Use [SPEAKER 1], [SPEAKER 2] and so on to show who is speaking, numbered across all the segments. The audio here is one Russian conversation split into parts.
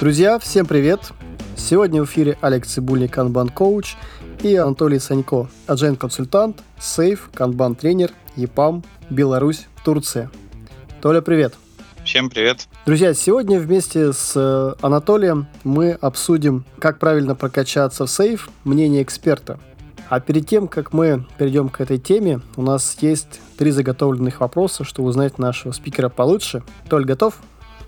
[SPEAKER 1] Друзья, всем привет! Сегодня в эфире Алекс Цибульник, Канбан Коуч и Анатолий Санько, Agile консультант, Сейф, Канбан тренер, ЕПАМ, Беларусь, Турция. Толя, привет!
[SPEAKER 2] Всем привет!
[SPEAKER 1] Друзья, сегодня вместе с э, Анатолием мы обсудим, как правильно прокачаться в сейф, мнение эксперта. А перед тем, как мы перейдем к этой теме, у нас есть три заготовленных вопроса, чтобы узнать нашего спикера получше. Толь, готов?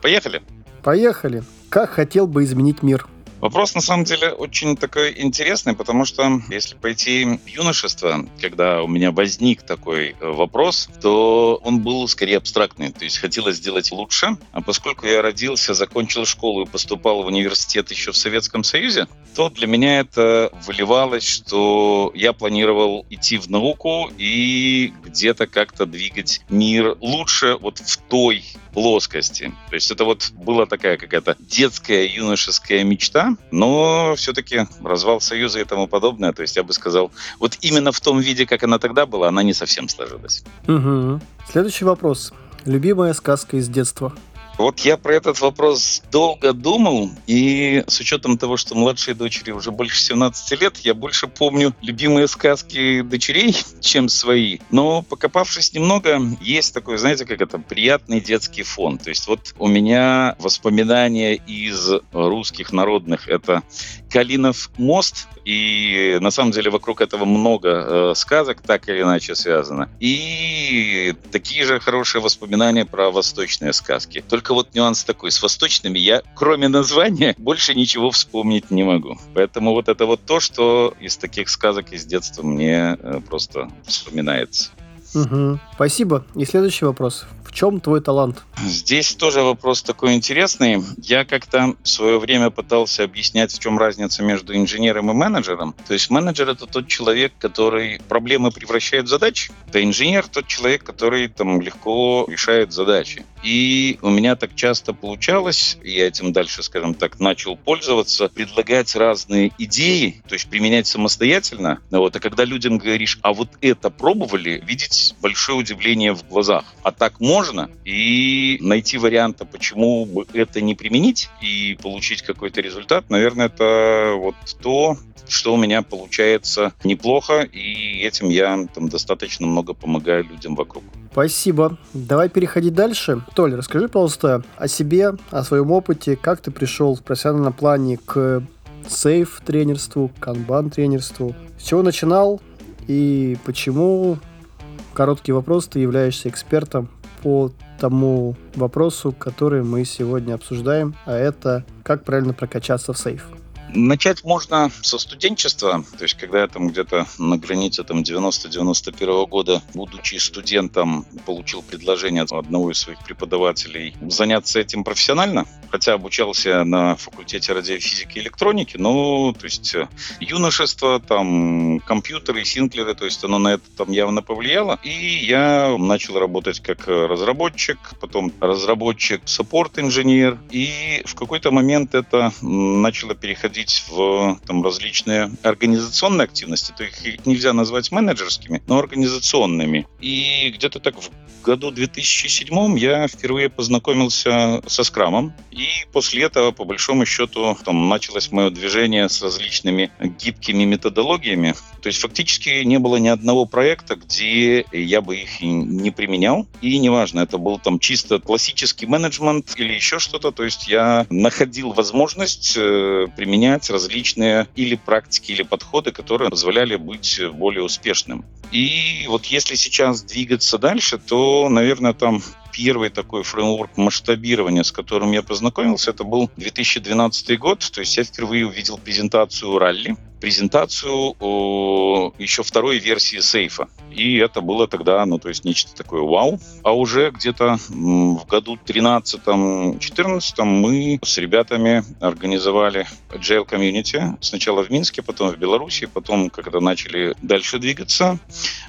[SPEAKER 2] Поехали!
[SPEAKER 1] Поехали! Как хотел бы изменить мир?
[SPEAKER 2] Вопрос, на самом деле, очень такой интересный, потому что если пойти в юношество, когда у меня возник такой э, вопрос, то он был скорее абстрактный. То есть хотелось сделать лучше. А поскольку я родился, закончил школу и поступал в университет еще в Советском Союзе, то для меня это выливалось, что я планировал идти в науку и где-то как-то двигать мир лучше вот в той плоскости. То есть это вот была такая какая-то детская юношеская мечта, но все-таки развал Союза и тому подобное. То есть я бы сказал, вот именно в том виде, как она тогда была, она не совсем сложилась.
[SPEAKER 1] Угу. Следующий вопрос. Любимая сказка из детства?
[SPEAKER 2] Вот я про этот вопрос долго думал, и с учетом того, что младшей дочери уже больше 17 лет, я больше помню любимые сказки дочерей, чем свои. Но покопавшись немного, есть такой, знаете, как это, приятный детский фон. То есть вот у меня воспоминания из русских народных. Это Калинов мост, и на самом деле вокруг этого много э, сказок, так или иначе связано. И такие же хорошие воспоминания про восточные сказки. Только вот нюанс такой, с восточными я, кроме названия, больше ничего вспомнить не могу. Поэтому вот это вот то, что из таких сказок из детства мне э, просто вспоминается.
[SPEAKER 1] Угу. Спасибо. И следующий вопрос. В чем твой талант?
[SPEAKER 2] Здесь тоже вопрос такой интересный. Я как-то в свое время пытался объяснять, в чем разница между инженером и менеджером. То есть менеджер — это тот человек, который проблемы превращает в задачи, а инженер — тот человек, который там легко решает задачи. И у меня так часто получалось, я этим дальше, скажем так, начал пользоваться, предлагать разные идеи, то есть применять самостоятельно. Вот, а когда людям говоришь, а вот это пробовали, видеть большое удивление в глазах. А так можно и найти варианты, почему бы это не применить и получить какой-то результат, наверное, это вот то, что у меня получается неплохо, и этим я там достаточно много помогаю людям вокруг.
[SPEAKER 1] Спасибо. Давай переходить дальше. Толя, расскажи, пожалуйста, о себе, о своем опыте, как ты пришел в профессиональном плане к сейф тренерству, канбан тренерству. С чего начинал и почему, короткий вопрос, ты являешься экспертом по тому вопросу, который мы сегодня обсуждаем, а это как правильно прокачаться в сейф.
[SPEAKER 2] Начать можно со студенчества, то есть когда я там где-то на границе там 90-91 года, будучи студентом, получил предложение от одного из своих преподавателей заняться этим профессионально, хотя обучался на факультете радиофизики и электроники, но то есть юношество, там компьютеры, синклеры, то есть оно на это там явно повлияло, и я начал работать как разработчик, потом разработчик, саппорт-инженер, и в какой-то момент это начало переходить уходить в там, различные организационные активности. То их нельзя назвать менеджерскими, но организационными. И где-то так в году 2007 я впервые познакомился со скрамом. И после этого, по большому счету, там началось мое движение с различными гибкими методологиями. То есть фактически не было ни одного проекта, где я бы их не применял. И неважно, это был там чисто классический менеджмент или еще что-то. То есть я находил возможность э, применять применять различные или практики, или подходы, которые позволяли быть более успешным. И вот если сейчас двигаться дальше, то, наверное, там первый такой фреймворк масштабирования, с которым я познакомился, это был 2012 год. То есть я впервые увидел презентацию ралли, презентацию о еще второй версии сейфа. И это было тогда, ну, то есть нечто такое вау. А уже где-то в году 13-14 мы с ребятами организовали Agile Community. Сначала в Минске, потом в Беларуси, потом, когда начали дальше двигаться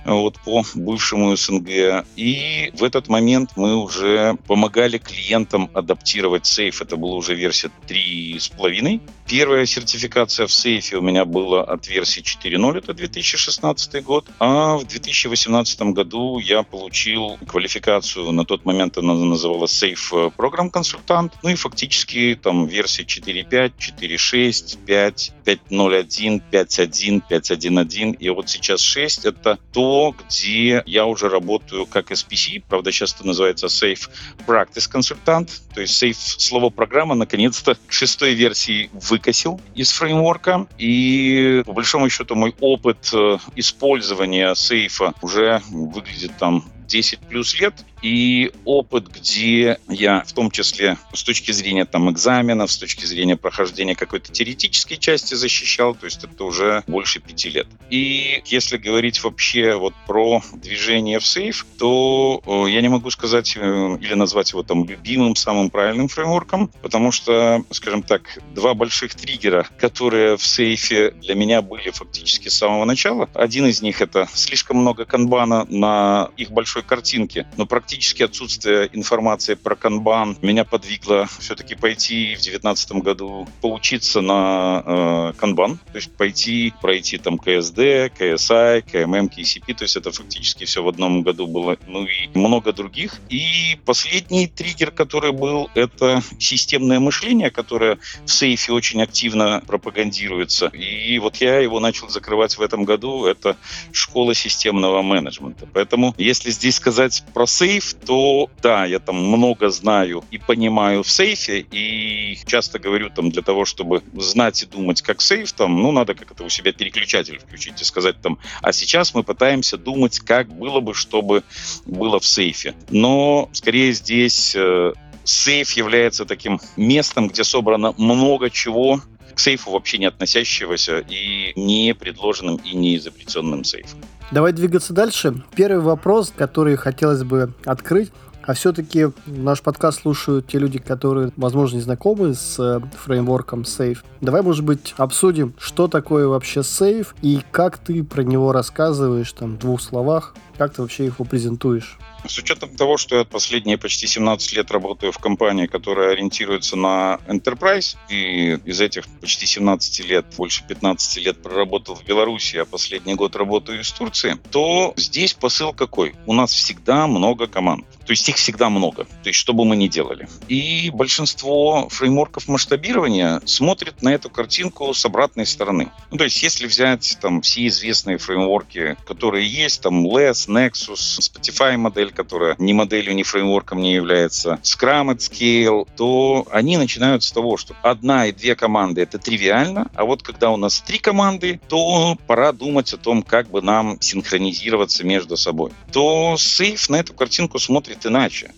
[SPEAKER 2] вот по бывшему СНГ. И в этот момент мы уже помогали клиентам адаптировать сейф. Это была уже версия 3.5. Первая сертификация в сейфе у меня была от версии 4.0, это 2016 год, а в 2018 году я получил квалификацию, на тот момент она называлась Safe Program Consultant, ну и фактически там версии 4.5, 4.6, 5, 5.0.1, 5.1, 5.1.1 и вот сейчас 6 это то, где я уже работаю как SPC, правда сейчас это называется Safe Practice Consultant, то есть Safe слово программа наконец-то шестой версии выкосил из фреймворка. И по большому счету мой опыт э, использования сейфа уже выглядит там 10 плюс лет, и опыт, где я в том числе с точки зрения там экзаменов, с точки зрения прохождения какой-то теоретической части защищал, то есть это уже больше пяти лет. И если говорить вообще вот про движение в сейф, то я не могу сказать э, или назвать его там любимым, самым правильным фреймворком, потому что, скажем так, два больших триггера, которые в сейфе для меня были фактически с самого начала. Один из них это слишком много канбана на их большой картинке, но практически практически отсутствие информации про канбан меня подвигло все-таки пойти в 2019 году поучиться на э, канбан, то есть пойти пройти там КСД, КСИ, КММ, КСП, то есть это фактически все в одном году было, ну и много других. И последний триггер, который был, это системное мышление, которое в сейфе очень активно пропагандируется. И вот я его начал закрывать в этом году, это школа системного менеджмента. Поэтому если здесь сказать про сейф, то да, я там много знаю и понимаю в сейфе, и часто говорю там для того, чтобы знать и думать как сейф, там, ну, надо как это у себя переключатель включить и сказать там, а сейчас мы пытаемся думать, как было бы, чтобы было в сейфе. Но скорее здесь э, сейф является таким местом, где собрано много чего, к сейфу вообще не относящегося и не предложенным и не изобретенным сейфом.
[SPEAKER 1] Давай двигаться дальше. Первый вопрос, который хотелось бы открыть, а все-таки наш подкаст слушают те люди, которые, возможно, не знакомы с э, фреймворком Safe. Давай, может быть, обсудим, что такое вообще Safe и как ты про него рассказываешь там в двух словах, как ты вообще его презентуешь.
[SPEAKER 2] С учетом того, что я последние почти 17 лет работаю в компании, которая ориентируется на enterprise, и из этих почти 17 лет, больше 15 лет проработал в Беларуси, а последний год работаю из Турции, то здесь посыл какой? У нас всегда много команд. То есть их всегда много, то есть что бы мы ни делали. И большинство фреймворков масштабирования смотрят на эту картинку с обратной стороны. Ну, то есть если взять там все известные фреймворки, которые есть, там LESS, Nexus, Spotify модель, которая ни моделью, ни фреймворком не является, Scrum at Scale, то они начинают с того, что одна и две команды — это тривиально, а вот когда у нас три команды, то пора думать о том, как бы нам синхронизироваться между собой. То Safe на эту картинку смотрит смотрит иначе.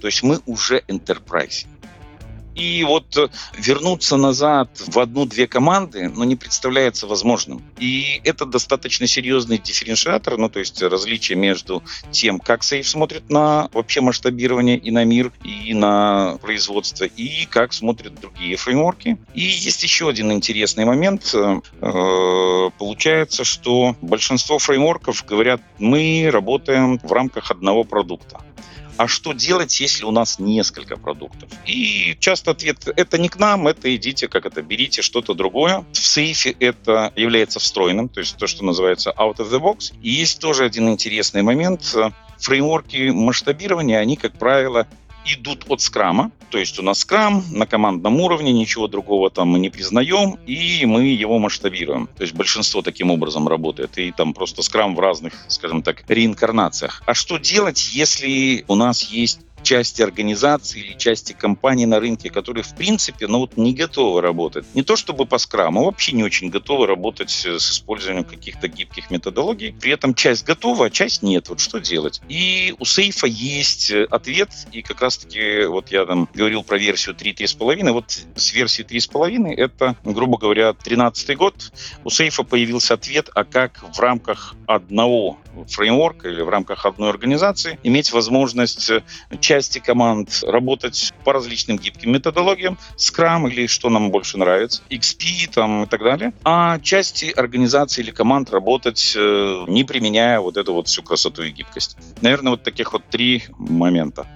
[SPEAKER 2] То есть мы уже enterprise. И вот э, вернуться назад в одну-две команды, ну, не представляется возможным. И это достаточно серьезный дифференциатор, ну, то есть различие между тем, как сейф смотрит на вообще масштабирование и на мир, и на производство, и как смотрят другие фреймворки. И есть еще один интересный момент. Э, получается, что большинство фреймворков говорят, мы работаем в рамках одного продукта а что делать, если у нас несколько продуктов? И часто ответ – это не к нам, это идите, как это, берите что-то другое. В сейфе это является встроенным, то есть то, что называется out of the box. И есть тоже один интересный момент. Фреймворки масштабирования, они, как правило, идут от скрама. То есть у нас скрам на командном уровне, ничего другого там мы не признаем, и мы его масштабируем. То есть большинство таким образом работает. И там просто скрам в разных, скажем так, реинкарнациях. А что делать, если у нас есть части организации или части компаний на рынке, которые, в принципе, ну вот не готовы работать. Не то чтобы по скраму, а вообще не очень готовы работать с использованием каких-то гибких методологий. При этом часть готова, а часть нет. Вот что делать? И у сейфа есть э, ответ, и как раз-таки вот я там говорил про версию 3.3.5, вот с версии 3.5 это, грубо говоря, 13 год, у сейфа появился ответ, а как в рамках одного фреймворка или в рамках одной организации иметь возможность э, части команд работать по различным гибким методологиям, Scrum или что нам больше нравится, XP там и так далее, а части организации или команд работать э, не применяя вот эту вот всю красоту и гибкость. Наверное, вот таких вот три момента.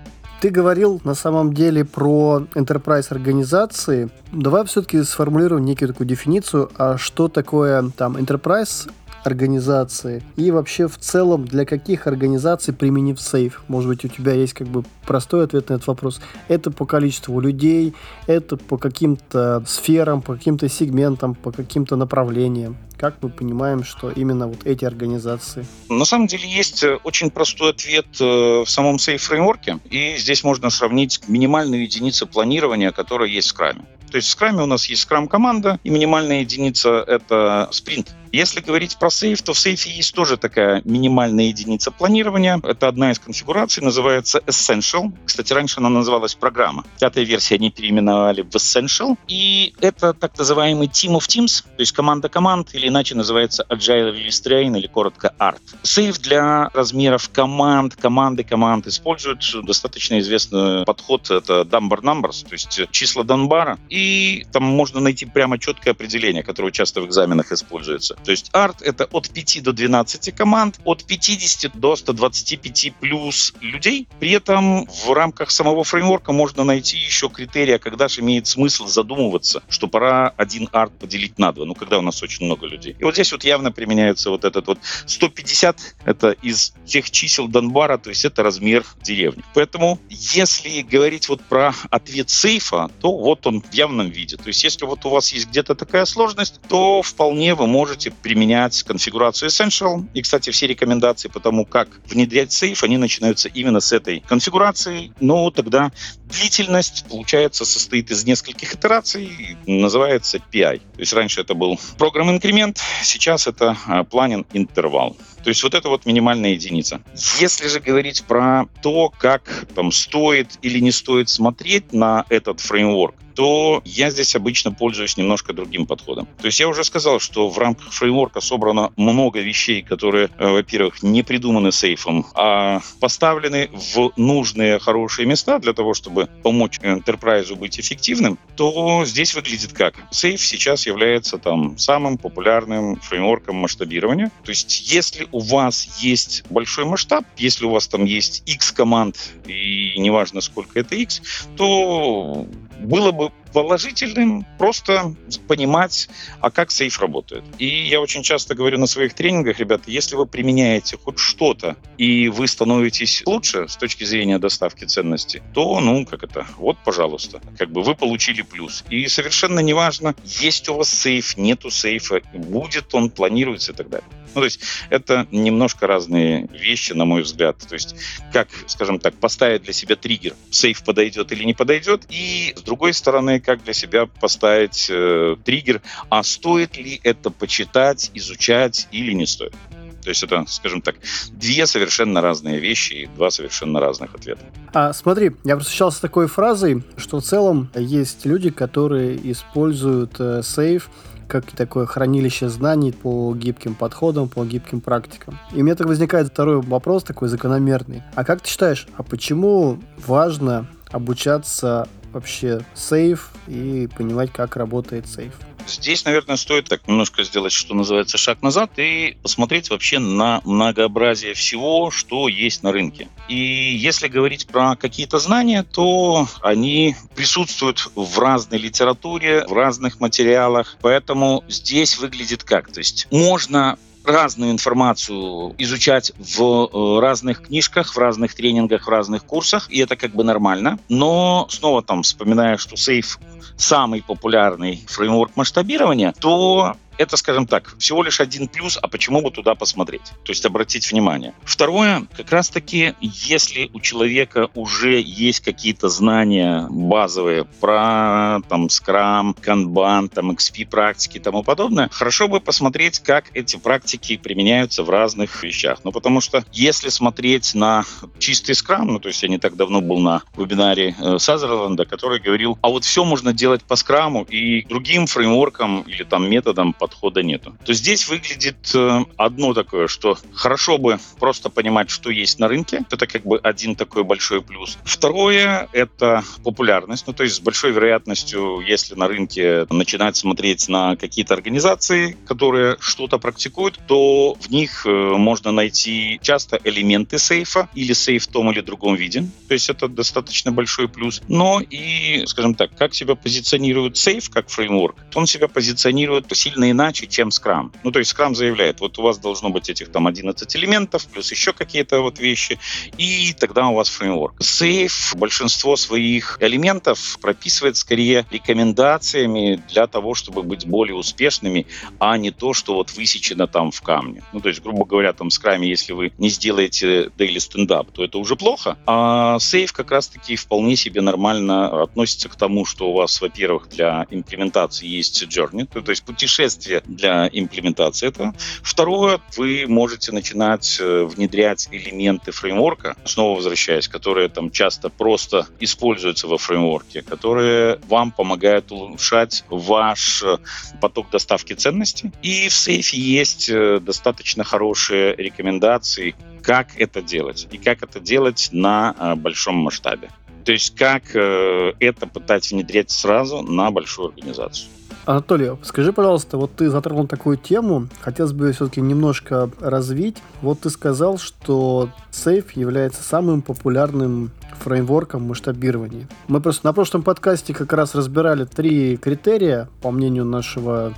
[SPEAKER 1] Ты говорил на самом деле про enterprise организации. Давай все-таки сформулируем некую такую дефиницию, а что такое там enterprise организации и вообще в целом для каких организаций применив сейф? Может быть, у тебя есть как бы простой ответ на этот вопрос. Это по количеству людей, это по каким-то сферам, по каким-то сегментам, по каким-то направлениям. Как мы понимаем, что именно вот эти организации?
[SPEAKER 2] На самом деле есть э, очень простой ответ э, в самом Safe фреймворке, и здесь можно сравнить минимальную единицу планирования, которая есть в скраме. То есть в скраме у нас есть скрам-команда, и минимальная единица — это спринт. Если говорить про сейф, то в сейфе есть тоже такая минимальная единица планирования. Это одна из конфигураций, называется Essential. Кстати, раньше она называлась программа. Пятая версия они переименовали в Essential. И это так называемый Team of Teams, то есть команда команд, или иначе называется Agile Release или коротко ART. Сейф для размеров команд, команды команд использует достаточно известный подход, это Dunbar Numbers, то есть числа Данбара. И там можно найти прямо четкое определение, которое часто в экзаменах используется. То есть арт — это от 5 до 12 команд, от 50 до 125 плюс людей. При этом в рамках самого фреймворка можно найти еще критерия, когда же имеет смысл задумываться, что пора один арт поделить на два, ну, когда у нас очень много людей. И вот здесь вот явно применяется вот этот вот 150, это из тех чисел Донбара, то есть это размер деревни. Поэтому, если говорить вот про ответ сейфа, то вот он в явном виде. То есть если вот у вас есть где-то такая сложность, то вполне вы можете можете применять конфигурацию Essential. И, кстати, все рекомендации по тому, как внедрять сейф, они начинаются именно с этой конфигурации. Но тогда длительность, получается, состоит из нескольких итераций, называется PI. То есть раньше это был программ инкремент, сейчас это а, планин интервал. То есть вот это вот минимальная единица. Если же говорить про то, как там стоит или не стоит смотреть на этот фреймворк, то я здесь обычно пользуюсь немножко другим подходом. То есть я уже сказал, что в рамках фреймворка собрано много вещей, которые, э, во-первых, не придуманы сейфом, а поставлены в нужные хорошие места для того, чтобы помочь enterprise быть эффективным, то здесь выглядит как? Сейф сейчас является там самым популярным фреймворком масштабирования. То есть если у вас есть большой масштаб, если у вас там есть X команд, и неважно сколько это X, то было бы положительным просто понимать, а как сейф работает. И я очень часто говорю на своих тренингах, ребята, если вы применяете хоть что-то, и вы становитесь лучше с точки зрения доставки ценности, то, ну, как это, вот, пожалуйста, как бы вы получили плюс. И совершенно неважно, есть у вас сейф, нету сейфа, будет он, планируется и так далее. Ну, то есть это немножко разные вещи, на мой взгляд. То есть как, скажем так, поставить для себя триггер, сейф подойдет или не подойдет, и с другой стороны, как для себя поставить э, триггер, а стоит ли это почитать, изучать или не стоит. То есть это, скажем так, две совершенно разные вещи и два совершенно разных ответа.
[SPEAKER 1] А, смотри, я встречался такой фразой, что в целом есть люди, которые используют э, сейф как такое хранилище знаний по гибким подходам, по гибким практикам. И у меня так возникает второй вопрос, такой закономерный. А как ты считаешь, а почему важно обучаться вообще сейф и понимать, как работает сейф?
[SPEAKER 2] Здесь, наверное, стоит так немножко сделать, что называется, шаг назад и посмотреть вообще на многообразие всего, что есть на рынке. И если говорить про какие-то знания, то они присутствуют в разной литературе, в разных материалах. Поэтому здесь выглядит как? То есть можно разную информацию изучать в э, разных книжках, в разных тренингах, в разных курсах, и это как бы нормально. Но снова там, вспоминая, что сейф самый популярный фреймворк масштабирования, то это, скажем так, всего лишь один плюс, а почему бы туда посмотреть? То есть обратить внимание. Второе, как раз-таки, если у человека уже есть какие-то знания базовые про там Scrum, Kanban, там XP практики и тому подобное, хорошо бы посмотреть, как эти практики применяются в разных вещах. Ну, потому что если смотреть на чистый Scrum, ну, то есть я не так давно был на вебинаре э, Сазерленда, который говорил, а вот все можно делать по Scrum и другим фреймворкам или там методам по подхода нету. То здесь выглядит э, одно такое, что хорошо бы просто понимать, что есть на рынке. Это как бы один такой большой плюс. Второе — это популярность. Ну, то есть с большой вероятностью, если на рынке начинать смотреть на какие-то организации, которые что-то практикуют, то в них э, можно найти часто элементы сейфа или сейф в том или другом виде. То есть это достаточно большой плюс. Но и, скажем так, как себя позиционирует сейф как фреймворк, он себя позиционирует сильно иначе, чем Scrum. Ну, то есть Scrum заявляет, вот у вас должно быть этих там 11 элементов, плюс еще какие-то вот вещи, и тогда у вас фреймворк. Сейф большинство своих элементов прописывает скорее рекомендациями для того, чтобы быть более успешными, а не то, что вот высечено там в камне. Ну, то есть, грубо говоря, там в скраме, если вы не сделаете daily стендап, то это уже плохо. А сейф как раз-таки вполне себе нормально относится к тому, что у вас, во-первых, для имплементации есть journey, то, то есть путешествие для имплементации этого. Второе, вы можете начинать э, внедрять элементы фреймворка, снова возвращаясь, которые там часто просто используются во фреймворке, которые вам помогают улучшать ваш э, поток доставки ценностей. И в сейфе есть э, достаточно хорошие рекомендации, как это делать и как это делать на большом масштабе. То есть как это пытаться внедрять сразу на большую организацию.
[SPEAKER 1] Анатолий, скажи, пожалуйста, вот ты затронул такую тему, хотелось бы все-таки немножко развить. Вот ты сказал, что Safe является самым популярным фреймворком масштабирования. Мы просто на прошлом подкасте как раз разбирали три критерия, по мнению нашего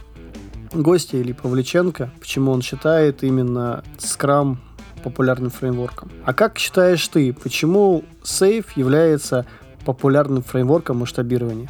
[SPEAKER 1] гостя или Павличенко, почему он считает именно Scrum популярным фреймворком. А как считаешь ты, почему Safe является популярным фреймворком масштабирования?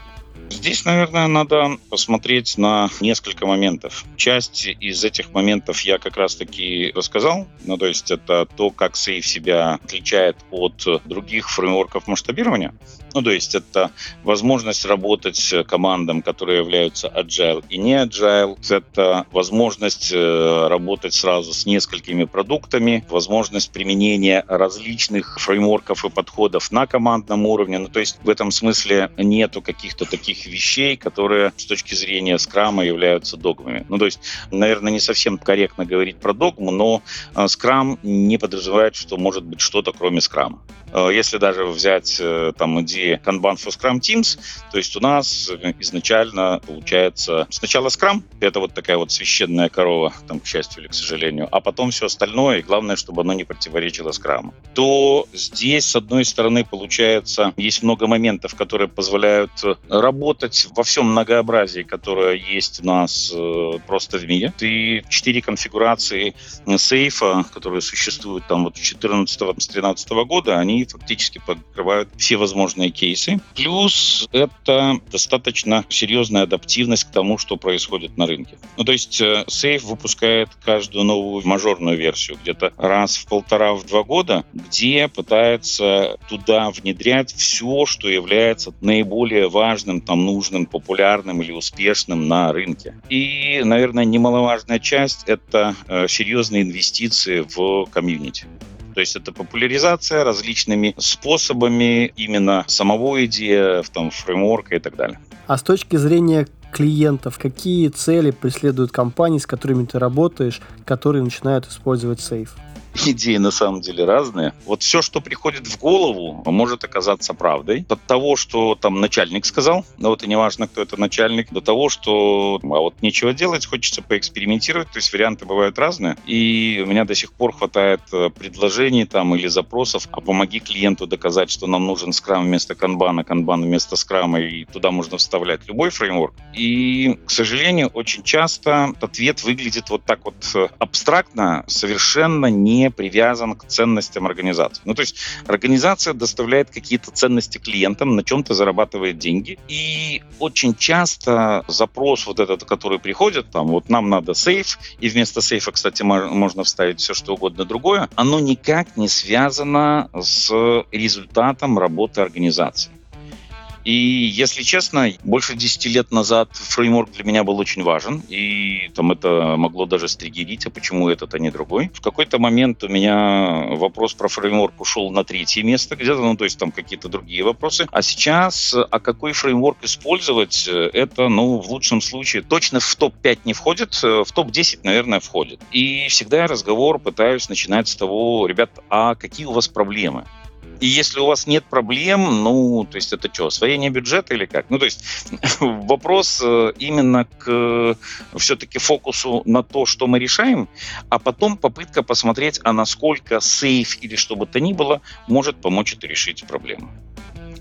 [SPEAKER 2] Здесь, наверное, надо посмотреть на несколько моментов. Часть из этих моментов я как раз-таки рассказал. Ну, то есть это то, как Сейф себя отличает от других фреймворков масштабирования. Ну, то есть это возможность работать командам, которые являются agile и не agile. Это возможность э, работать сразу с несколькими продуктами, возможность применения различных фреймворков и подходов на командном уровне. Ну, то есть в этом смысле нету каких-то таких вещей, которые с точки зрения скрама являются догмами. Ну, то есть, наверное, не совсем корректно говорить про догму, но э, скрам не подразумевает, что может быть что-то кроме скрама. Э, если даже взять э, там идеи Kanban for Scrum Teams, то есть у нас изначально получается сначала Scrum, это вот такая вот священная корова, там, к счастью или к сожалению, а потом все остальное, и главное, чтобы оно не противоречило Scrum. То здесь, с одной стороны, получается, есть много моментов, которые позволяют работать во всем многообразии, которое есть у нас э, просто в мире. И четыре конфигурации сейфа, которые существуют там вот с 14-13 года, они фактически покрывают все возможные кейсы. Плюс это достаточно серьезная адаптивность к тому, что происходит на рынке. Ну, то есть э, выпускает каждую новую мажорную версию где-то раз в полтора-в два года, где пытается туда внедрять все, что является наиболее важным, там, нужным, популярным или успешным на рынке. И, наверное, немаловажная часть — это э, серьезные инвестиции в комьюнити. То есть это популяризация различными способами именно самого идеи, там, фреймворка и так далее.
[SPEAKER 1] А с точки зрения клиентов, какие цели преследуют компании, с которыми ты работаешь, которые начинают использовать сейф?
[SPEAKER 2] идеи на самом деле разные. Вот все, что приходит в голову, может оказаться правдой. От того, что там начальник сказал, но вот и неважно, кто это начальник, до того, что а вот нечего делать, хочется поэкспериментировать, то есть варианты бывают разные. И у меня до сих пор хватает э, предложений там или запросов, а помоги клиенту доказать, что нам нужен скрам вместо канбана, канбан вместо скрама, и туда можно вставлять любой фреймворк. И, к сожалению, очень часто ответ выглядит вот так вот э, абстрактно, совершенно не привязан к ценностям организации. Ну, то есть организация доставляет какие-то ценности клиентам, на чем-то зарабатывает деньги. И очень часто запрос вот этот, который приходит, там, вот нам надо сейф, и вместо сейфа, кстати, можно вставить все, что угодно другое, оно никак не связано с результатом работы организации. И, если честно, больше 10 лет назад фреймворк для меня был очень важен, и там это могло даже стригерить, а почему этот, а не другой. В какой-то момент у меня вопрос про фреймворк ушел на третье место где-то, ну, то есть там какие-то другие вопросы. А сейчас, а какой фреймворк использовать, это, ну, в лучшем случае точно в топ-5 не входит, в топ-10, наверное, входит. И всегда разговор пытаюсь начинать с того, ребят, а какие у вас проблемы? И если у вас нет проблем, ну, то есть это что, освоение бюджета или как? Ну, то есть вопрос э, именно к э, все-таки фокусу на то, что мы решаем, а потом попытка посмотреть, а насколько сейф или что бы то ни было может помочь это решить проблему.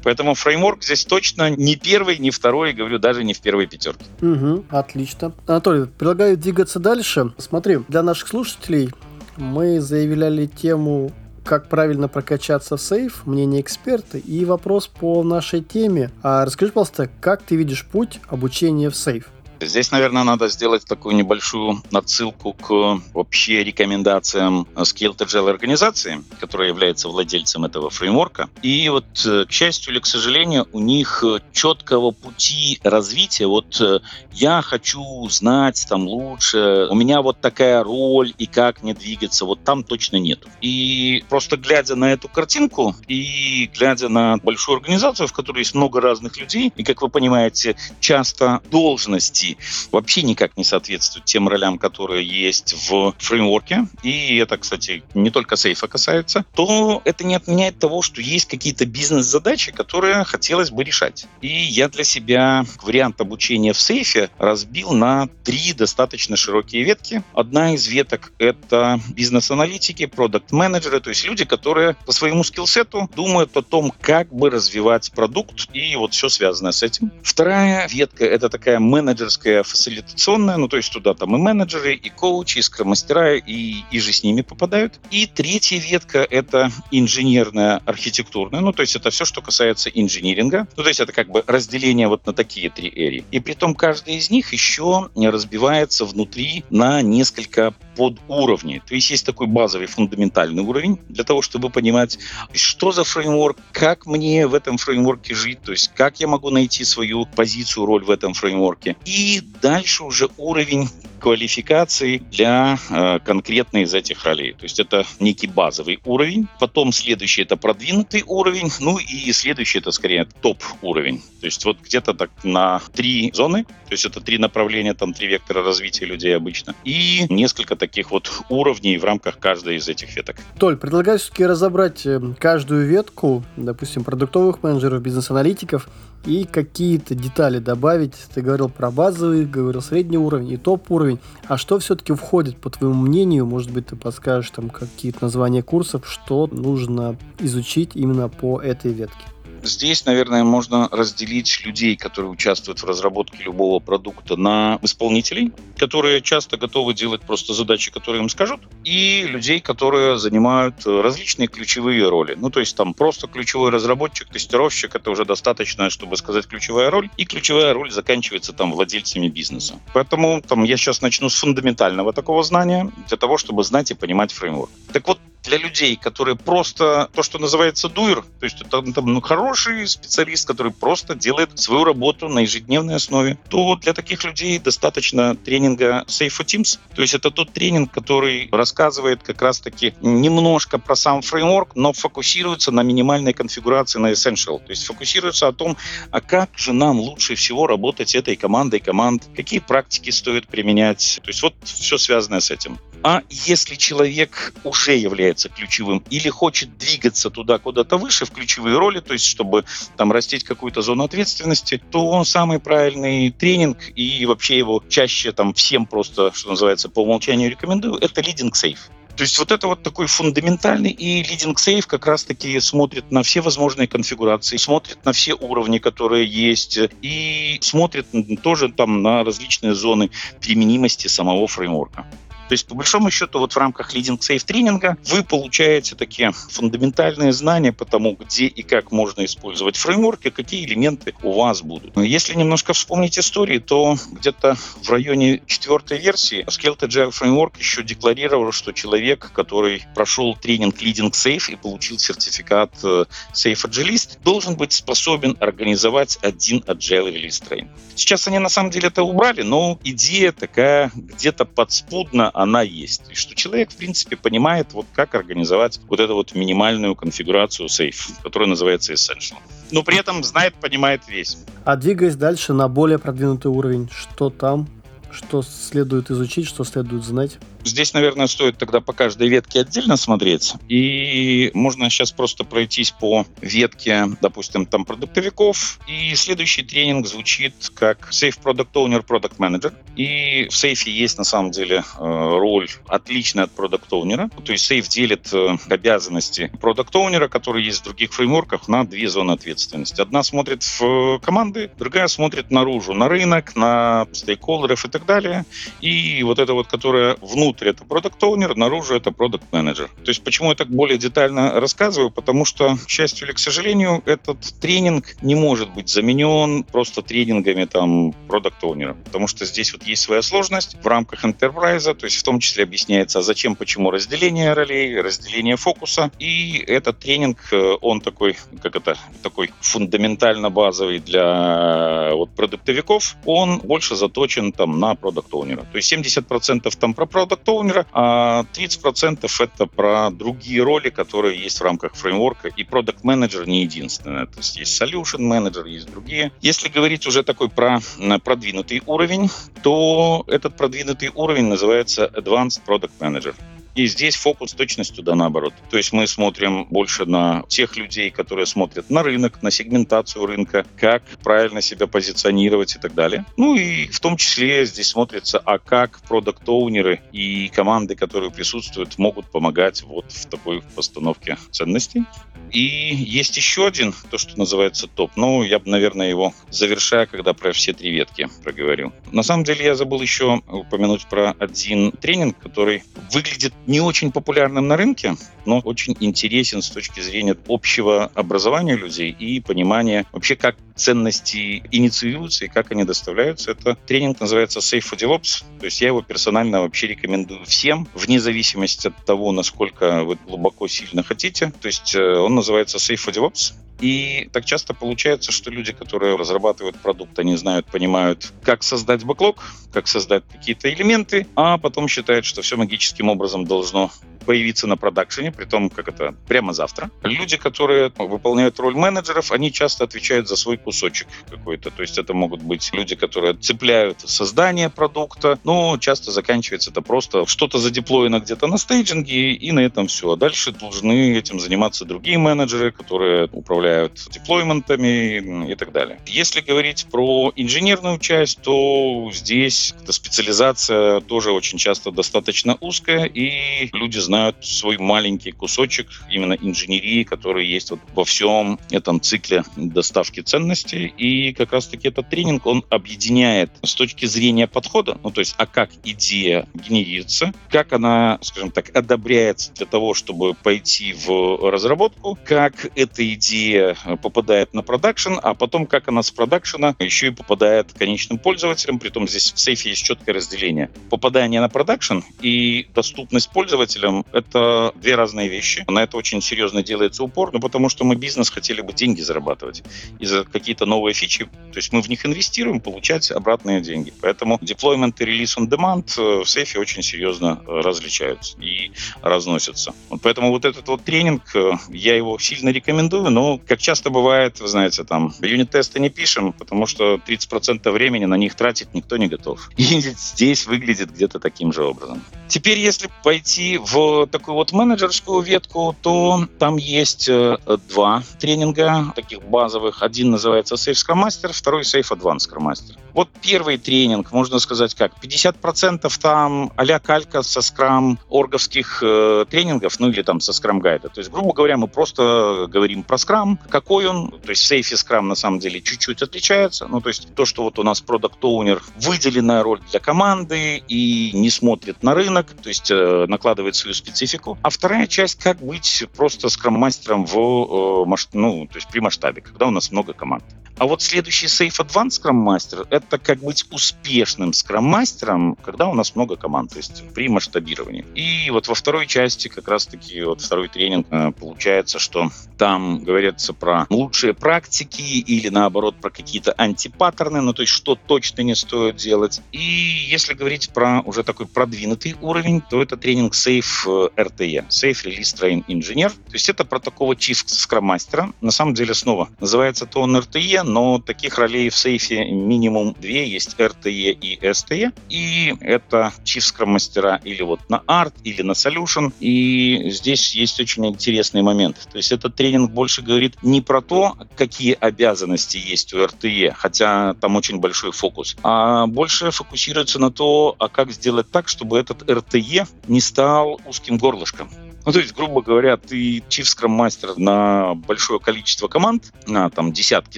[SPEAKER 2] Поэтому фреймворк здесь точно не первый, не второй, говорю, даже не в первой пятерке.
[SPEAKER 1] Угу, отлично. Анатолий, предлагаю двигаться дальше. Смотри, для наших слушателей мы заявляли тему как правильно прокачаться в сейф, мнение эксперта и вопрос по нашей теме. А расскажи, пожалуйста, как ты видишь путь обучения в сейф?
[SPEAKER 2] Здесь, наверное, надо сделать такую небольшую отсылку к вообще рекомендациям Agile организации, которая является владельцем этого фреймворка. И вот, э, к счастью или к сожалению, у них четкого пути развития. Вот э, я хочу знать там лучше, у меня вот такая роль и как мне двигаться, вот там точно нету. И просто глядя на эту картинку и глядя на большую организацию, в которой есть много разных людей, и, как вы понимаете, часто должности Вообще никак не соответствует тем ролям, которые есть в фреймворке, и это, кстати, не только сейфа касается, то это не отменяет того, что есть какие-то бизнес-задачи, которые хотелось бы решать. И я для себя вариант обучения в сейфе разбил на три достаточно широкие ветки. Одна из веток — это бизнес-аналитики, продукт-менеджеры, то есть люди, которые по своему скиллсету думают о том, как бы развивать продукт и вот все связанное с этим. Вторая ветка — это такая менеджерская менеджерская, фасилитационная, ну то есть туда там и менеджеры, и коучи, и скромастера, и, и же с ними попадают. И третья ветка — это инженерная, архитектурная, ну то есть это все, что касается инжиниринга. Ну то есть это как бы разделение вот на такие три эри. И при том каждая из них еще разбивается внутри на несколько подуровней. То есть есть такой базовый фундаментальный уровень для того, чтобы понимать, что за фреймворк, как мне в этом фреймворке жить, то есть как я могу найти свою позицию, роль в этом фреймворке. И дальше уже уровень квалификации для э, конкретной из этих ролей. То есть это некий базовый уровень. Потом следующий это продвинутый уровень. Ну и следующий это скорее топ уровень. То есть вот где-то так на три зоны. То есть это три направления, там три вектора развития людей обычно. И несколько таких вот уровней в рамках каждой из этих веток.
[SPEAKER 1] Толь, предлагаю все-таки разобрать э, каждую ветку, допустим, продуктовых менеджеров, бизнес-аналитиков, и какие-то детали добавить. Ты говорил про базовый, говорил средний уровень и топ-уровень. А что все-таки входит, по твоему мнению? Может быть, ты подскажешь там какие-то названия курсов, что нужно изучить именно по этой ветке?
[SPEAKER 2] Здесь, наверное, можно разделить людей, которые участвуют в разработке любого продукта, на исполнителей, которые часто готовы делать просто задачи, которые им скажут, и людей, которые занимают различные ключевые роли. Ну, то есть там просто ключевой разработчик, тестировщик, это уже достаточно, чтобы сказать ключевая роль, и ключевая роль заканчивается там владельцами бизнеса. Поэтому там я сейчас начну с фундаментального такого знания, для того, чтобы знать и понимать фреймворк. Так вот, для людей, которые просто то, что называется дуэр, то есть это там, ну, хороший специалист, который просто делает свою работу на ежедневной основе, то для таких людей достаточно тренинга Safe Teams. То есть это тот тренинг, который рассказывает как раз-таки немножко про сам фреймворк, но фокусируется на минимальной конфигурации, на Essential. То есть фокусируется о том, а как же нам лучше всего работать этой командой команд, какие практики стоит применять. То есть вот все связанное с этим. А если человек уже является ключевым или хочет двигаться туда куда-то выше в ключевые роли, то есть чтобы там растить какую-то зону ответственности, то он самый правильный тренинг и вообще его чаще там всем просто, что называется, по умолчанию рекомендую, это Leading Safe. То есть вот это вот такой фундаментальный и Leading Safe как раз-таки смотрит на все возможные конфигурации, смотрит на все уровни, которые есть, и смотрит тоже там на различные зоны применимости самого фреймворка. То есть, по большому счету, вот в рамках Leading Safe тренинга вы получаете такие фундаментальные знания по тому, где и как можно использовать фреймворки, какие элементы у вас будут. Если немножко вспомнить истории, то где-то в районе четвертой версии Skeleton Agile Framework еще декларировал, что человек, который прошел тренинг Leading Safe и получил сертификат э, Safe Agilist, должен быть способен организовать один Agile Release Train. Сейчас они на самом деле это убрали, но идея такая где-то подспудно она есть. И что человек, в принципе, понимает, вот как организовать вот эту вот минимальную конфигурацию Safe, которая называется Essential. Но при этом знает, понимает весь.
[SPEAKER 1] А двигаясь дальше на более продвинутый уровень, что там? Что следует изучить, что следует знать?
[SPEAKER 2] Здесь, наверное, стоит тогда по каждой ветке отдельно смотреть. И можно сейчас просто пройтись по ветке, допустим, там продуктовиков. И следующий тренинг звучит как Safe Product Owner, Product Manager. И в сейфе есть на самом деле э, роль отличная от Product Owner. То есть сейф делит э, обязанности Product Owner, которые есть в других фреймворках, на две зоны ответственности. Одна смотрит в команды, другая смотрит наружу, на рынок, на стейкхолдеров и так далее. И вот это вот, которая внутрь внутрь это продукт оунер наружу это продукт менеджер То есть почему я так более детально рассказываю? Потому что, к счастью или к сожалению, этот тренинг не может быть заменен просто тренингами там продукт оунера Потому что здесь вот есть своя сложность в рамках enterprise, то есть в том числе объясняется, а зачем, почему разделение ролей, разделение фокуса. И этот тренинг, э, он такой, как это, такой фундаментально базовый для вот продуктовиков, он больше заточен там на продукт оунера То есть 70% там про продукт продукт а 30% это про другие роли, которые есть в рамках фреймворка, и продукт менеджер не единственное. То есть есть solution менеджер, есть другие. Если говорить уже такой про продвинутый уровень, то этот продвинутый уровень называется Advanced Product Manager. И здесь фокус точностью да наоборот. То есть мы смотрим больше на тех людей, которые смотрят на рынок, на сегментацию рынка, как правильно себя позиционировать и так далее. Ну и в том числе здесь смотрится, а как продукт-оунеры и команды, которые присутствуют, могут помогать вот в такой постановке ценностей. И есть еще один, то, что называется топ. Ну, я бы, наверное, его завершаю, когда про все три ветки проговорю. На самом деле я забыл еще упомянуть про один тренинг, который выглядит не очень популярным на рынке, но очень интересен с точки зрения общего образования людей и понимания вообще, как ценности инициируются и как они доставляются. Это тренинг называется Safe for DevOps. То есть я его персонально вообще рекомендую всем, вне зависимости от того, насколько вы глубоко сильно хотите. То есть э, он называется Safe for DevOps. И так часто получается, что люди, которые разрабатывают продукт, они знают, понимают, как создать бэклог, как создать какие-то элементы, а потом считают, что все магическим образом должно появиться на продакшене, при том, как это прямо завтра. Люди, которые выполняют роль менеджеров, они часто отвечают за свой кусочек какой-то. То есть это могут быть люди, которые цепляют создание продукта, но часто заканчивается это просто что-то задеплоено где-то на стейджинге, и на этом все. А дальше должны этим заниматься другие менеджеры, которые управляют деплойментами и так далее. Если говорить про инженерную часть, то здесь специализация тоже очень часто достаточно узкая, и люди знают, знают свой маленький кусочек именно инженерии, который есть вот во всем этом цикле доставки ценностей. И как раз-таки этот тренинг, он объединяет с точки зрения подхода, ну то есть, а как идея генерится, как она, скажем так, одобряется для того, чтобы пойти в разработку, как эта идея попадает на продакшн, а потом как она с продакшена еще и попадает к конечным пользователям, при том здесь в сейфе есть четкое разделение. Попадание на продакшн и доступность пользователям это две разные вещи. На это очень серьезно делается упор, ну, потому что мы бизнес хотели бы деньги зарабатывать. И за какие-то новые фичи, то есть мы в них инвестируем, получать обратные деньги. Поэтому deployment и release on demand э, в сейфе очень серьезно э, различаются и разносятся. Вот поэтому вот этот вот тренинг, э, я его сильно рекомендую, но, как часто бывает, вы знаете, там, юнит-тесты не пишем, потому что 30% времени на них тратить никто не готов. И здесь выглядит где-то таким же образом. Теперь, если пойти в такую вот менеджерскую ветку, то там есть э, два тренинга таких базовых. Один называется Safe Scrum Master, второй Safe Advanced Scrum Master. Вот первый тренинг, можно сказать как, 50% там а-ля калька со скрам орговских э, тренингов, ну или там со скрам гайда. То есть, грубо говоря, мы просто говорим про скрам, какой он, то есть в сейфе скрам на самом деле чуть-чуть отличается, ну то есть то, что вот у нас продукт оунер выделенная роль для команды и не смотрит на рынок, то есть э, накладывает свою специфику. А вторая часть, как быть просто скрам-мастером в, э, ну, то есть при масштабе, когда у нас много команд. А вот следующий Safe Advanced Scrum Master — это как быть успешным скрам-мастером, когда у нас много команд, то есть при масштабировании. И вот во второй части как раз-таки вот второй тренинг э, получается, что там говорится про лучшие практики или наоборот про какие-то антипаттерны, ну то есть что точно не стоит делать. И если говорить про уже такой продвинутый уровень, то это тренинг Safe RTE, Safe Release Train Engineer. То есть это про такого чиф скрам-мастера. На самом деле снова называется то он RTE, но таких ролей в сейфе минимум две. Есть RTE и STE. И это Chief мастера или вот на Art, или на Solution. И здесь есть очень интересный момент. То есть этот тренинг больше говорит не про то, какие обязанности есть у RTE, хотя там очень большой фокус, а больше фокусируется на то, а как сделать так, чтобы этот RTE не стал узким горлышком. Ну, то есть, грубо говоря, ты чиф мастер на большое количество команд, на там десятки,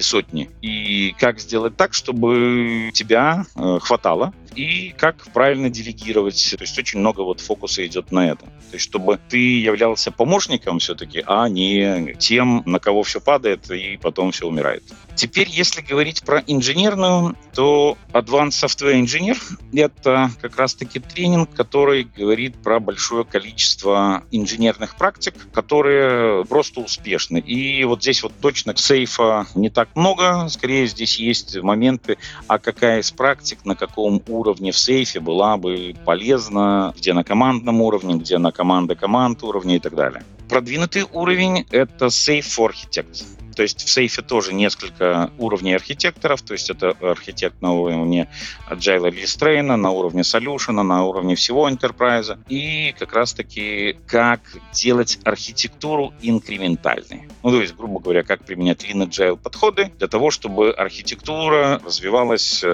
[SPEAKER 2] сотни, и как сделать так, чтобы тебя э, хватало, и как правильно делегировать. То есть очень много вот фокуса идет на это. То есть чтобы ты являлся помощником все-таки, а не тем, на кого все падает и потом все умирает. Теперь, если говорить про инженерную, то Advanced Software Engineer — это как раз-таки тренинг, который говорит про большое количество инженерных практик, которые просто успешны. И вот здесь вот точно сейфа не так много, скорее здесь есть моменты, а какая из практик, на каком уровне в сейфе была бы полезна, где на командном уровне, где на команда команд уровне и так далее. Продвинутый уровень — это Safe for Architect. То есть в сейфе тоже несколько уровней архитекторов, то есть это архитект на уровне Agile Release Train, на уровне Solution, на уровне всего Enterprise, и как раз-таки как делать архитектуру инкрементальной. Ну, то есть, грубо говоря, как применять Lean Agile подходы для того, чтобы архитектура развивалась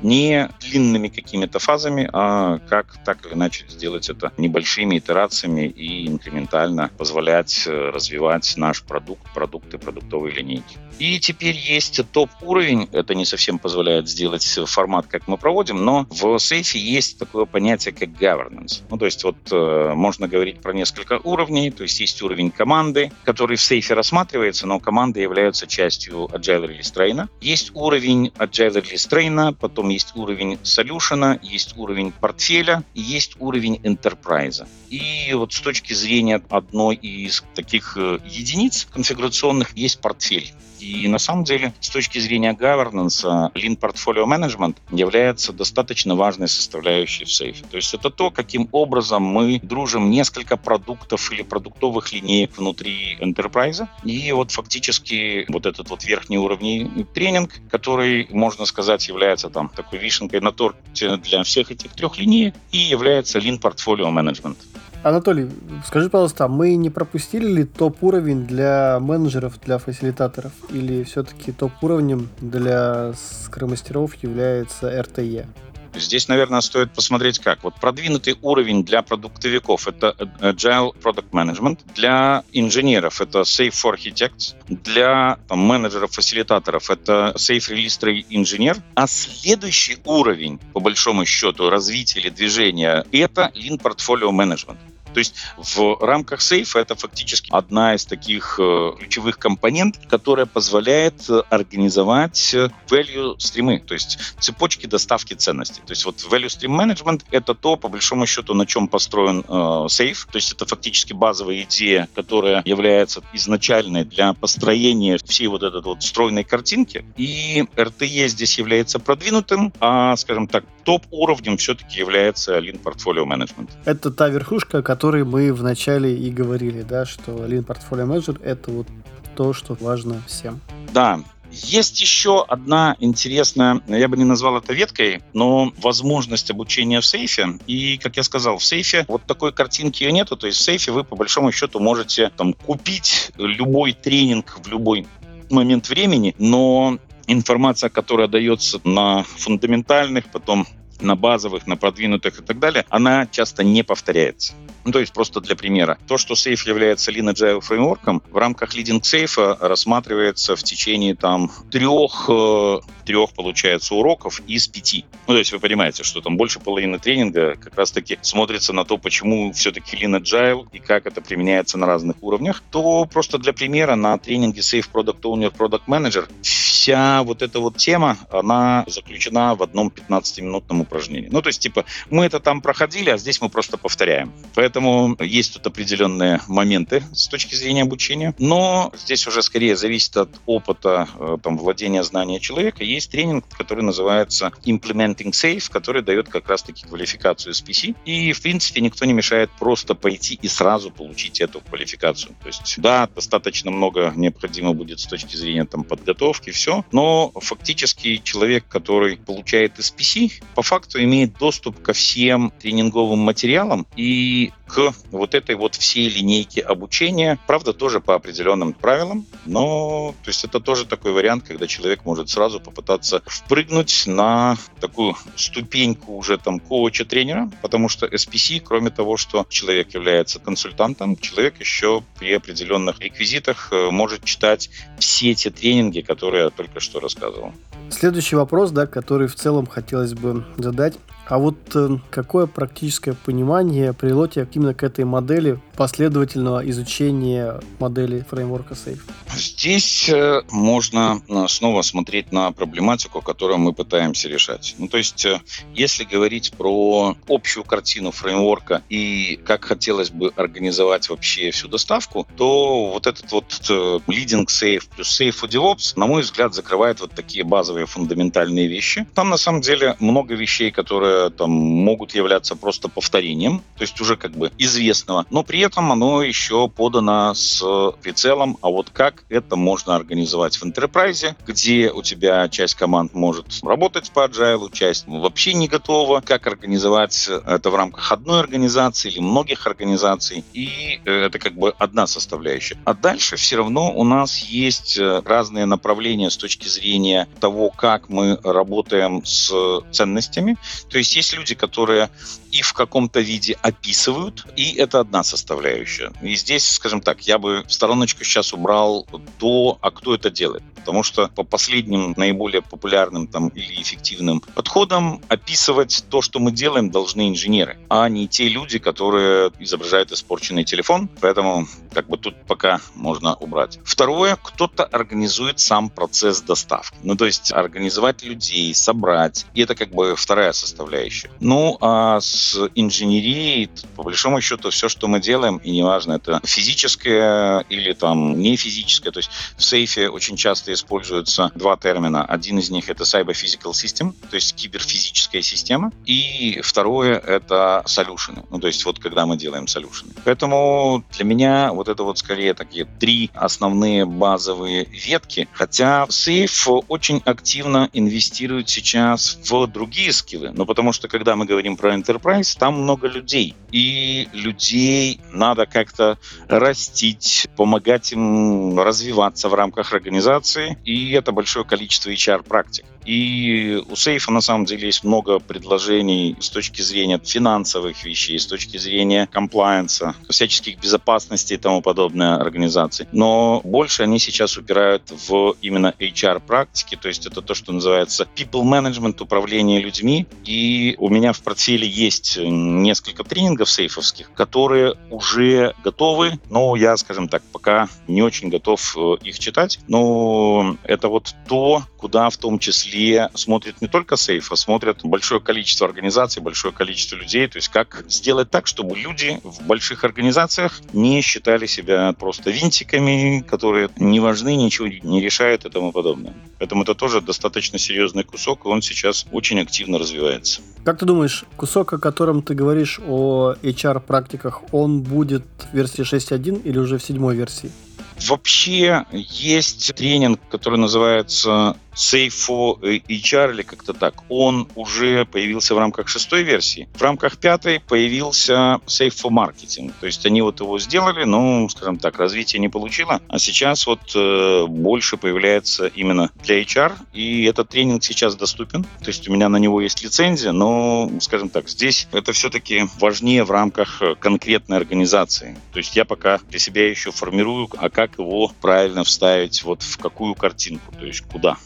[SPEAKER 2] не длинными какими-то фазами, а как так или иначе сделать это небольшими итерациями и инкрементально позволять э, развивать наш продукт, продукты, продуктовые линейки. И теперь есть топ-уровень. Это не совсем позволяет сделать формат, как мы проводим, но в сейфе есть такое понятие, как governance. Ну, то есть вот э, можно говорить про несколько уровней. То есть есть уровень команды, который в сейфе рассматривается, но команды являются частью Agile Release Train. Есть уровень Agile Release Train, потом есть уровень Solution, есть уровень портфеля и есть уровень Enterprise. И вот с точки зрения одной из таких э, единиц конфигурационных есть портфель. И на самом деле, с точки зрения governance, Lean Portfolio Management является достаточно важной составляющей в сейфе. То есть это то, каким образом мы дружим несколько продуктов или продуктовых линеек внутри enterprise. И вот фактически вот этот вот верхний уровень тренинг, который, можно сказать, является там такой вишенкой на торте для всех этих трех линеек и является Lean Portfolio Management.
[SPEAKER 1] Анатолий, скажи, пожалуйста, мы не пропустили ли топ-уровень для менеджеров, для фасилитаторов? Или все-таки топ-уровнем для скромастеров является RTE?
[SPEAKER 2] Здесь, наверное, стоит посмотреть как. Вот продвинутый уровень для продуктовиков — это Agile Product Management, для инженеров — это Safe for Architects, для там, менеджеров-фасилитаторов — это Safe Release Tray Engineer, а следующий уровень, по большому счету, развития или движения — это Lean Portfolio Management. То есть в рамках сейфа это фактически одна из таких э, ключевых компонент, которая позволяет э, организовать э, value стримы, то есть цепочки доставки ценностей. То есть вот value stream management это то, по большому счету, на чем построен э. То есть это фактически базовая идея, которая является изначальной для построения всей вот этой вот стройной картинки. И RTE здесь является продвинутым, а, скажем так, топ-уровнем все-таки является Lean Portfolio Management.
[SPEAKER 1] Это та верхушка, которой мы вначале и говорили, да, что Lean Portfolio Manager — это вот то, что важно всем.
[SPEAKER 2] Да, есть еще одна интересная, я бы не назвал это веткой, но возможность обучения в сейфе. И, как я сказал, в сейфе вот такой картинки ее нету. То есть в сейфе вы по большому счету можете там купить любой тренинг в любой момент времени, но информация, которая дается на фундаментальных, потом на базовых, на продвинутых и так далее, она часто не повторяется. Ну, то есть просто для примера. То, что сейф является Lean Agile фреймворком, в рамках лидинг сейфа рассматривается в течение там трех, э, трех, получается, уроков из пяти. Ну, то есть вы понимаете, что там больше половины тренинга как раз-таки смотрится на то, почему все-таки Lean Agile и как это применяется на разных уровнях. То просто для примера на тренинге Safe Product Owner, Product Manager вся вот эта вот тема, она заключена в одном 15-минутном упражнении. Ну, то есть, типа, мы это там проходили, а здесь мы просто повторяем. Поэтому есть тут определенные моменты с точки зрения обучения. Но здесь уже скорее зависит от опыта э, там, владения знания человека. Есть тренинг, который называется Implementing Safe, который дает как раз-таки квалификацию SPC. И, в принципе, никто не мешает просто пойти и сразу получить эту квалификацию. То есть, да, достаточно много необходимо будет с точки зрения там, подготовки, все, но фактически человек, который получает SPC, по факту имеет доступ ко всем тренинговым материалам и к вот этой вот всей линейке обучения. Правда, тоже по определенным правилам, но то есть это тоже такой вариант, когда человек может сразу попытаться впрыгнуть на такую ступеньку уже там коуча-тренера, потому что SPC, кроме того, что человек является консультантом, человек еще при определенных реквизитах э, может читать все те тренинги, которые я только что рассказывал.
[SPEAKER 1] Следующий вопрос, да, который в целом хотелось бы задать. А вот э, какое практическое понимание привело тебя именно к этой модели последовательного изучения модели фреймворка Safe?
[SPEAKER 2] Здесь э, можно э, снова смотреть на проблематику, которую мы пытаемся решать. Ну, то есть, э, если говорить про общую картину фреймворка и как хотелось бы организовать вообще всю доставку, то вот этот вот leading Safe плюс Safe for DevOps, на мой взгляд, закрывает вот такие базовые фундаментальные вещи. Там, на самом деле, много вещей, которые там могут являться просто повторением, то есть уже как бы известного, но при этом оно еще подано с прицелом, а вот как это можно организовать в enterprise, где у тебя часть команд может работать по agile, часть вообще не готова, как организовать это в рамках одной организации или многих организаций, и это как бы одна составляющая. А дальше все равно у нас есть разные направления с точки зрения того, как мы работаем с ценностями. То есть есть люди, которые и в каком-то виде описывают, и это одна составляющая. И здесь, скажем так, я бы в стороночку сейчас убрал то, а кто это делает. Потому что по последним наиболее популярным там, или эффективным подходам описывать то, что мы делаем, должны инженеры, а не те люди, которые изображают испорченный телефон. Поэтому как бы тут пока можно убрать. Второе, кто-то организует сам процесс доставки. Ну, то есть организовать людей, собрать. И это как бы вторая составляющая. Ну, а с инженерией, по большому счету, все, что мы делаем, и неважно, это физическое или там не физическое, то есть в сейфе очень часто используются два термина. Один из них это Cyber Physical System, то есть киберфизическая система, и второе это солюшены, ну то есть вот когда мы делаем солюшены. Поэтому для меня вот это вот скорее такие три основные базовые ветки, хотя сейф очень активно инвестирует сейчас в другие скиллы, ну потому что когда мы говорим про enterprise, там много людей. И людей надо как-то растить, помогать им развиваться в рамках организации. И это большое количество HR-практик. И у сейфа на самом деле есть много предложений с точки зрения финансовых вещей, с точки зрения комплайенса, всяческих безопасности и тому подобное организации. Но больше они сейчас упирают в именно HR-практики, то есть это то, что называется people management, управление людьми. И у меня в портфеле есть несколько тренингов сейфовских, которые уже готовы, но я, скажем так, пока не очень готов э, их читать. Но это вот то, куда в том числе смотрит не только сейф, а смотрят большое количество организаций, большое количество людей. То есть как сделать так, чтобы люди в больших организациях не считали себя просто винтиками, которые не важны, ничего не решают и тому подобное. Поэтому это тоже достаточно серьезный кусок, и он сейчас очень активно развивается.
[SPEAKER 1] Как ты думаешь, кусок, о котором ты говоришь о HR-практиках, он будет в версии 6.1 или уже в седьмой версии?
[SPEAKER 2] Вообще есть тренинг, который называется Safe for HR или как-то так, он уже появился в рамках шестой версии. В рамках пятой появился for Marketing. То есть они вот его сделали, но, скажем так, развитие не получило. А сейчас вот э, больше появляется именно для HR. И этот тренинг сейчас доступен. То есть у меня на него есть лицензия, но, скажем так, здесь это все-таки важнее в рамках конкретной организации. То есть я пока для себя еще формирую, а как его правильно вставить вот в какую картинку, то есть куда.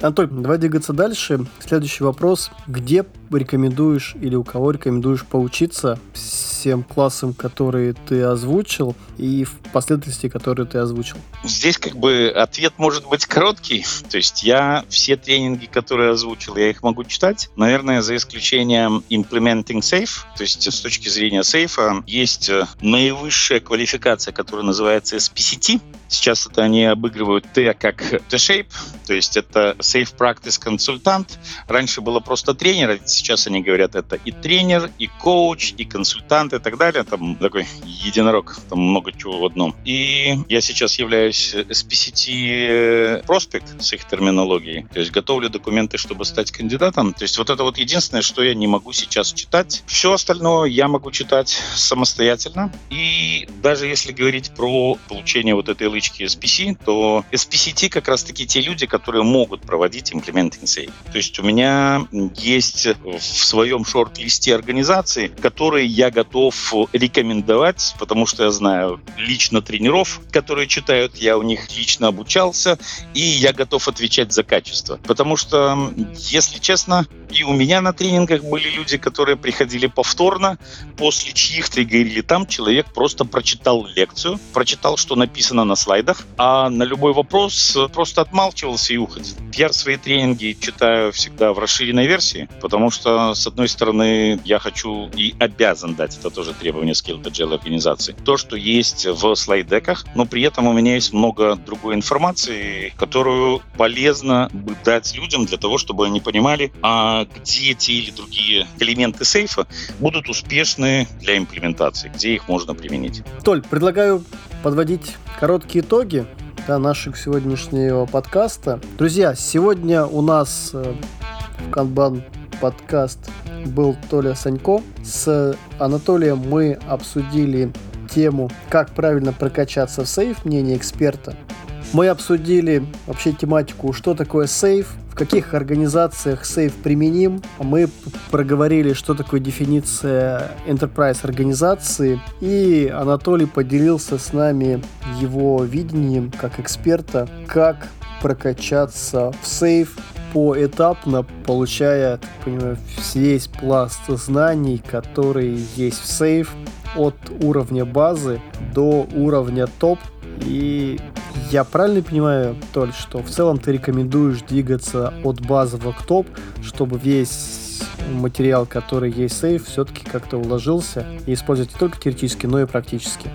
[SPEAKER 1] Антон, давай двигаться дальше. Следующий вопрос. Где рекомендуешь или у кого рекомендуешь поучиться всем классам, которые ты озвучил, и в последовательности, которые ты озвучил?
[SPEAKER 2] Здесь как бы ответ может быть короткий. То есть я все тренинги, которые озвучил, я их могу читать. Наверное, за исключением Implementing Safe. То есть с точки зрения сейфа есть э, наивысшая квалификация, которая называется SPCT. Сейчас это они обыгрывают Т как T-shape, то есть это Safe Practice консультант. Раньше было просто тренер, а сейчас они говорят, это и тренер, и коуч, и консультант и так далее. Там такой единорог, там много чего в одном. И я сейчас являюсь SPCT проспект с их терминологией. То есть готовлю документы, чтобы стать кандидатом. То есть вот это вот единственное, что я не могу сейчас читать. Все остальное я могу читать самостоятельно. И даже если говорить про получение вот этой лычки SPC, то SPCT как раз-таки те люди, которые могут проводить implementing safe. То есть у меня есть в своем шорт-листе организации, которые я готов рекомендовать, потому что я знаю лично тренеров, которые читают, я у них лично обучался, и я готов отвечать за качество. Потому что, если честно, и у меня на тренингах были люди, которые приходили повторно после чьих-то и говорили, там человек просто прочитал лекцию, прочитал, что написано на слайдах, а на любой вопрос просто отмалчивался и уходил. Я свои тренинги читаю всегда в расширенной версии, потому что, с одной стороны, я хочу и обязан дать, это тоже требование Skilled Agile организации, то, что есть в слайдеках, но при этом у меня есть много другой информации, которую полезно бы дать людям для того, чтобы они понимали, а где те или другие элементы сейфа будут успешны для имплементации, где их можно применить.
[SPEAKER 1] Толь, предлагаю подводить короткие итоги да, нашего сегодняшнего подкаста. Друзья, сегодня у нас э, в Канбан подкаст был Толя Санько. С Анатолием мы обсудили тему «Как правильно прокачаться в сейф», мнение эксперта. Мы обсудили вообще тематику, что такое сейф, в каких организациях сейф применим. Мы проговорили, что такое дефиниция enterprise организации. И Анатолий поделился с нами его видением как эксперта, как прокачаться в сейф поэтапно, получая, так понимаю, весь пласт знаний, которые есть в сейф, от уровня базы до уровня топ. И я правильно понимаю, Толь, что в целом ты рекомендуешь двигаться от базового к топ, чтобы весь материал, который есть сейф, все-таки как-то уложился и использовать не только теоретически, но и практически?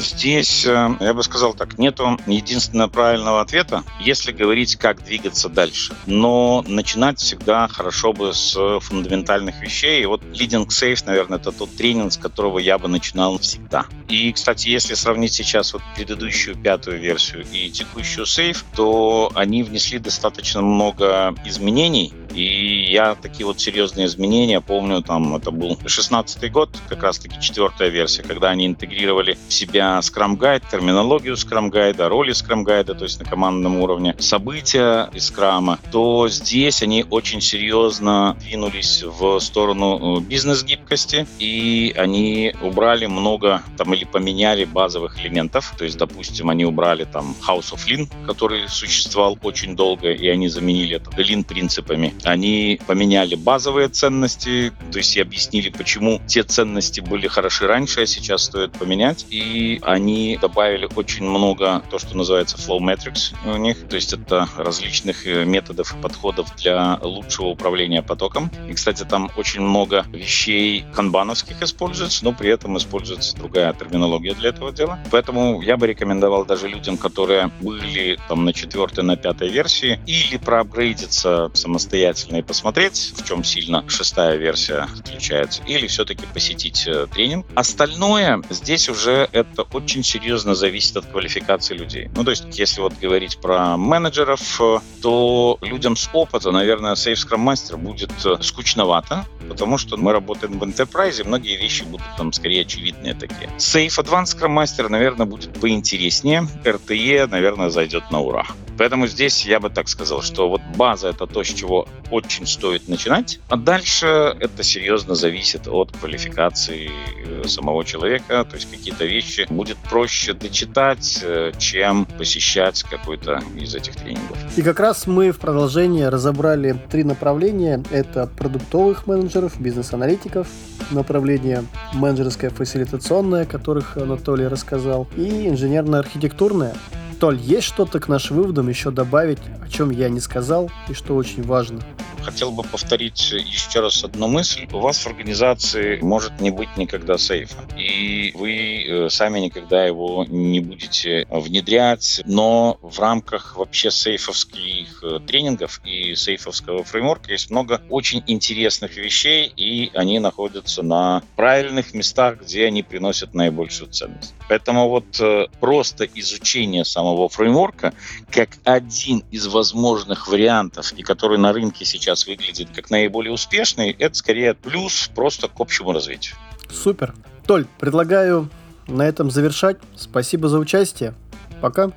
[SPEAKER 2] Здесь, э, я бы сказал так, нету единственного правильного ответа, если говорить, как двигаться дальше. Но начинать всегда хорошо бы с фундаментальных вещей. И вот Leading Safe, наверное, это тот тренинг, с которого я бы начинал всегда. И, кстати, если сравнить сейчас вот предыдущую пятую версию и текущую Safe, то они внесли достаточно много изменений, и я такие вот серьезные изменения помню, там это был 16 год, как раз таки четвертая версия, когда они интегрировали в себя Scrum Guide, терминологию Scrum Guide, роли Scrum Guide, то есть на командном уровне, события из Scrum, то здесь они очень серьезно двинулись в сторону э, бизнес-гибкости, и они убрали много там или поменяли базовых элементов. То есть, допустим, они убрали там House of Lean, который существовал очень долго, и они заменили это Lean принципами они поменяли базовые ценности, то есть и объяснили, почему те ценности были хороши раньше, а сейчас стоит поменять. И они добавили очень много то, что называется flow metrics у них, то есть это различных э, методов и подходов для лучшего управления потоком. И, кстати, там очень много вещей канбановских используется, но при этом используется другая терминология для этого дела. Поэтому я бы рекомендовал даже людям, которые были там на четвертой, на пятой версии, или проапгрейдиться самостоятельно и посмотреть, в чем сильно шестая версия отличается, или все-таки посетить э, тренинг. Остальное здесь уже это очень серьезно зависит от квалификации людей. Ну, то есть, если вот говорить про менеджеров, э, то людям с опыта, наверное, Safe Scrum Master будет э, скучновато, потому что мы работаем в enterprise, и многие вещи будут там скорее очевидные такие. Safe Advanced Scrum Master, наверное, будет поинтереснее. RTE, наверное, зайдет на ура. Поэтому здесь я бы так сказал, что вот база это то, с чего очень стоит начинать, а дальше это серьезно зависит от квалификации э, самого человека, то есть какие-то вещи будет проще дочитать, э, чем посещать какой-то из этих тренингов.
[SPEAKER 1] И как раз мы в продолжение разобрали три направления. Это продуктовых менеджеров, бизнес-аналитиков, направление менеджерское фасилитационное, о которых Анатолий рассказал, и инженерно-архитектурное. Толь, есть что-то к нашим выводам еще добавить, о чем я не сказал и что очень важно?
[SPEAKER 2] Хотел бы повторить еще раз одну мысль. У вас в организации может не быть никогда сейфа. И вы э, сами никогда его не будете внедрять. Но в рамках вообще сейфовских э, тренингов и сейфовского фреймворка есть много очень интересных вещей, и они находятся на правильных местах, где они приносят наибольшую ценность. Поэтому вот э, просто изучение самого фреймворка как один из возможных вариантов, и который на рынке сейчас сейчас выглядит как наиболее успешный, это скорее плюс просто к общему развитию.
[SPEAKER 1] Супер. Толь, предлагаю на этом завершать. Спасибо за участие. Пока.